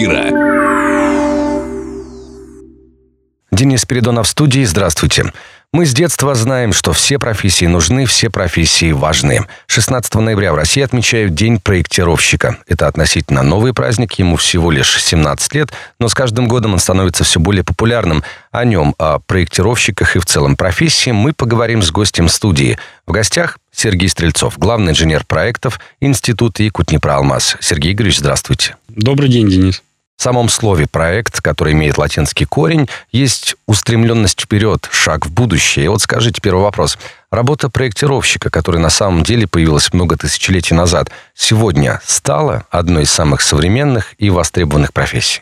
эфира. Денис Передонов в студии. Здравствуйте. Мы с детства знаем, что все профессии нужны, все профессии важны. 16 ноября в России отмечают День проектировщика. Это относительно новый праздник, ему всего лишь 17 лет, но с каждым годом он становится все более популярным. О нем, о проектировщиках и в целом профессии мы поговорим с гостем студии. В гостях Сергей Стрельцов, главный инженер проектов Института Якутнепроалмаз. Сергей Игоревич, здравствуйте. Добрый день, Денис. В самом слове «проект», который имеет латинский корень, есть устремленность вперед, шаг в будущее. И вот скажите первый вопрос. Работа проектировщика, которая на самом деле появилась много тысячелетий назад, сегодня стала одной из самых современных и востребованных профессий?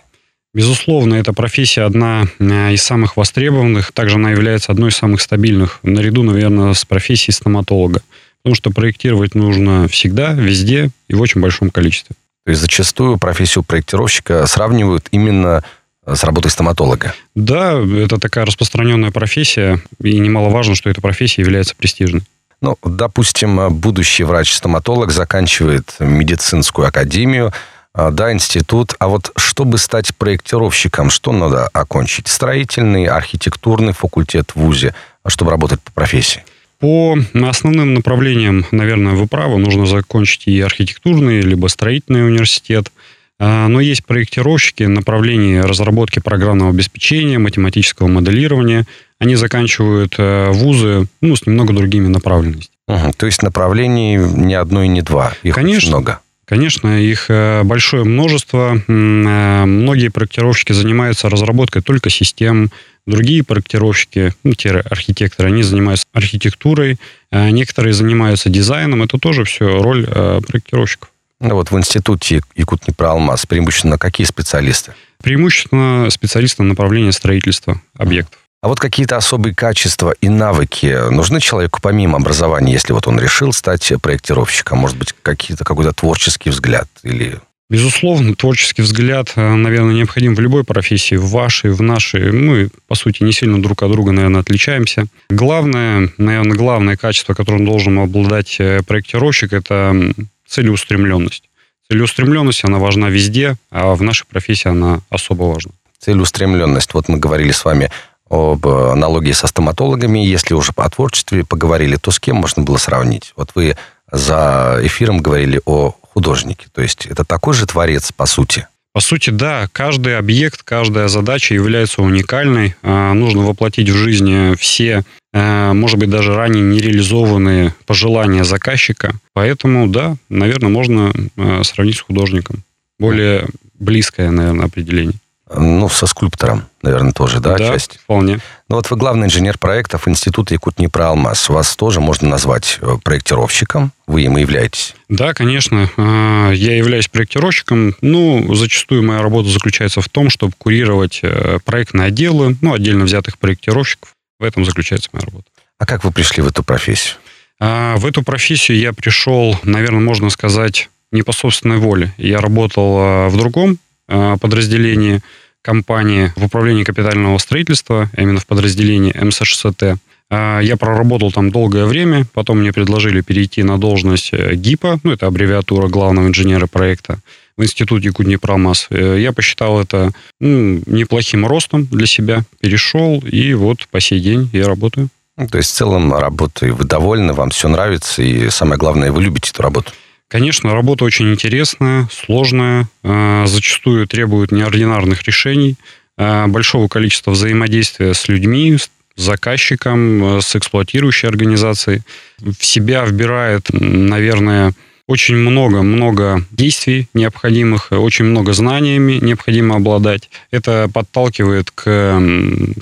Безусловно, эта профессия одна э, из самых востребованных. Также она является одной из самых стабильных, наряду, наверное, с профессией стоматолога. Потому что проектировать нужно всегда, везде и в очень большом количестве. То есть зачастую профессию проектировщика сравнивают именно с работой стоматолога. Да, это такая распространенная профессия, и немаловажно, что эта профессия является престижной. Ну, допустим, будущий врач-стоматолог заканчивает медицинскую академию, а, да, институт. А вот чтобы стать проектировщиком, что надо окончить? Строительный, архитектурный факультет в ВУЗе, чтобы работать по профессии? По основным направлениям, наверное, вы правы, нужно закончить и архитектурный, либо строительный университет. А, но есть проектировщики направлений разработки программного обеспечения, математического моделирования. Они заканчивают э, вузы ну, с немного другими направленностями. Угу, то есть направлений не одно и не два, их Конечно. очень много. Конечно, их э, большое множество. Э, многие проектировщики занимаются разработкой только систем, Другие проектировщики, ну, архитекторы, они занимаются архитектурой, а некоторые занимаются дизайном. Это тоже все роль э, проектировщиков. Ну, вот в институте Якутнепроалмаз преимущественно какие специалисты? Преимущественно специалисты направления строительства объектов. А вот какие-то особые качества и навыки нужны человеку помимо образования, если вот он решил стать проектировщиком? Может быть, какие-то, какой-то творческий взгляд или Безусловно, творческий взгляд, э, наверное, необходим в любой профессии, в вашей, в нашей. Мы, по сути, не сильно друг от друга, наверное, отличаемся. Главное, наверное, главное качество, которым должен обладать э, проектировщик, это целеустремленность. Целеустремленность, она важна везде, а в нашей профессии она особо важна. Целеустремленность. Вот мы говорили с вами об аналогии со стоматологами. Если уже о творчестве поговорили, то с кем можно было сравнить? Вот вы за эфиром говорили о художнике. То есть это такой же творец, по сути. По сути, да, каждый объект, каждая задача является уникальной. А, нужно воплотить в жизни все, а, может быть, даже ранее нереализованные пожелания заказчика. Поэтому, да, наверное, можно а, сравнить с художником. Более близкое, наверное, определение. Ну, со скульптором, наверное, тоже, да, да часть? вполне. Ну, вот вы главный инженер проектов Института Якутнепроалмаз. Вас тоже можно назвать э, проектировщиком. Вы им и являетесь. Да, конечно. А, я являюсь проектировщиком. Ну, зачастую моя работа заключается в том, чтобы курировать э, проектные отделы, ну, отдельно взятых проектировщиков. В этом заключается моя работа. А как вы пришли в эту профессию? А, в эту профессию я пришел, наверное, можно сказать, не по собственной воле. Я работал э, в другом подразделении компании в управлении капитального строительства, а именно в подразделении МС6Т. Э, я проработал там долгое время, потом мне предложили перейти на должность э, ГИПа, ну, это аббревиатура главного инженера проекта, в институте Куднепромас. Я посчитал это ну, неплохим ростом для себя, перешел, и вот по сей день я работаю. Ну, то есть в целом работой вы довольны, вам все нравится, и самое главное, вы любите эту работу? Конечно, работа очень интересная, сложная, а, зачастую требует неординарных решений, а, большого количества взаимодействия с людьми, с заказчиком, а, с эксплуатирующей организацией. В себя вбирает, наверное, очень много-много действий необходимых, очень много знаниями необходимо обладать. Это подталкивает к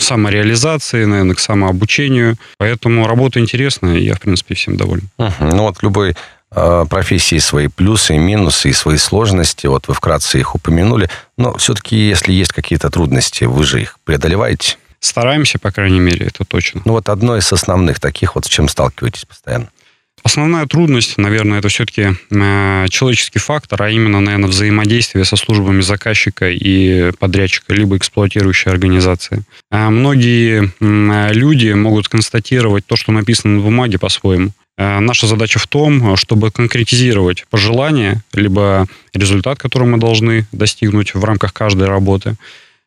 самореализации, наверное, к самообучению. Поэтому работа интересная, и я, в принципе, всем доволен. Угу. Ну вот любой Э, профессии свои плюсы и минусы, и свои сложности. Вот вы вкратце их упомянули. Но все-таки, если есть какие-то трудности, вы же их преодолеваете? Стараемся, по крайней мере, это точно. Ну вот одно из основных таких, вот с чем сталкиваетесь постоянно? Основная трудность, наверное, это все-таки э, человеческий фактор, а именно, наверное, взаимодействие со службами заказчика и подрядчика, либо эксплуатирующей организации. А многие э, люди могут констатировать то, что написано на бумаге по-своему. Э, наша задача в том, чтобы конкретизировать пожелания, либо результат, который мы должны достигнуть в рамках каждой работы.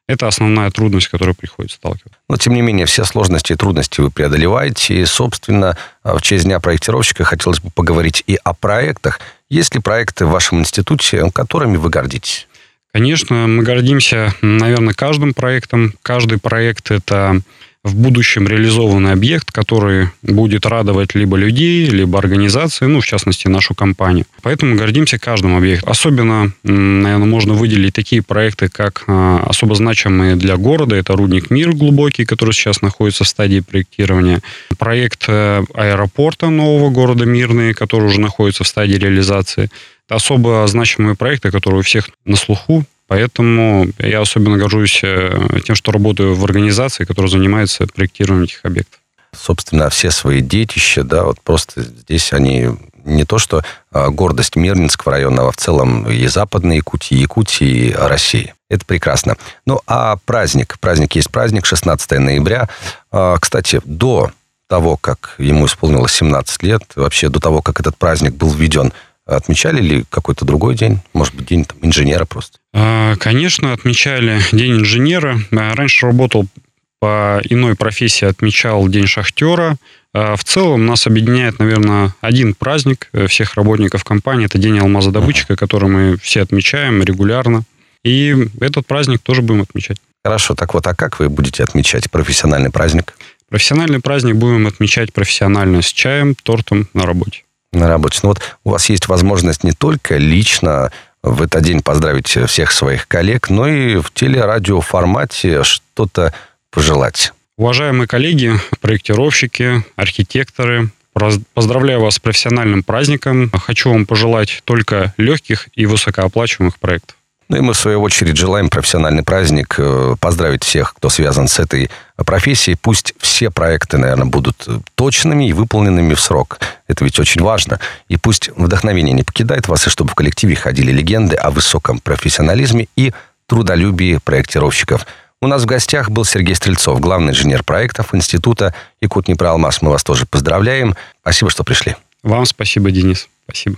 Это основная трудность, с которой приходится сталкиваться. Но, тем не менее, все сложности и трудности вы преодолеваете. И, собственно, в честь Дня проектировщика хотелось бы поговорить и о проектах. Есть ли проекты в вашем институте, которыми вы гордитесь? Конечно, мы гордимся, наверное, каждым проектом. Каждый проект – это в будущем реализованный объект, который будет радовать либо людей, либо организации, ну, в частности, нашу компанию. Поэтому гордимся каждым объектом. Особенно, наверное, можно выделить такие проекты, как а, особо значимые для города. Это рудник «Мир» глубокий, который сейчас находится в стадии проектирования. Проект э, аэропорта нового города Мирный, который уже находится в стадии реализации. Это особо значимые проекты, которые у всех на слуху, Поэтому я особенно горжусь э, тем, что работаю в организации, которая занимается проектированием этих объектов. Собственно, все свои детища, да, вот просто здесь они не то, что а, гордость Мирнинского района, а в целом и Западной Якутии, Якутии, и России. Это прекрасно. Ну, а праздник? Праздник есть праздник, 16 ноября. А, кстати, до того, как ему исполнилось 17 лет, вообще до того, как этот праздник был введен Отмечали ли какой-то другой день? Может быть, день там, инженера просто? А, конечно, отмечали День инженера. А, раньше работал по иной профессии, отмечал День шахтера. А, в целом нас объединяет, наверное, один праздник э, всех работников компании. Это День алмазодобытчика, который мы все отмечаем регулярно. И этот праздник тоже будем отмечать. Хорошо, так вот, а как вы будете отмечать профессиональный праздник? Профессиональный праздник будем отмечать профессионально с чаем, тортом на работе на работе. Ну вот у вас есть возможность не только лично в этот день поздравить всех своих коллег, но и в телерадиоформате что-то пожелать. Уважаемые коллеги, проектировщики, архитекторы, поздравляю вас с профессиональным праздником. Хочу вам пожелать только легких и высокооплачиваемых проектов. Ну и мы, в свою очередь, желаем профессиональный праздник, э, поздравить всех, кто связан с этой профессией. Пусть все проекты, наверное, будут точными и выполненными в срок. Это ведь очень важно. И пусть вдохновение не покидает вас, и чтобы в коллективе ходили легенды о высоком профессионализме и трудолюбии проектировщиков. У нас в гостях был Сергей Стрельцов, главный инженер проектов Института Якутнепроалмаз. Мы вас тоже поздравляем. Спасибо, что пришли. Вам спасибо, Денис. Спасибо.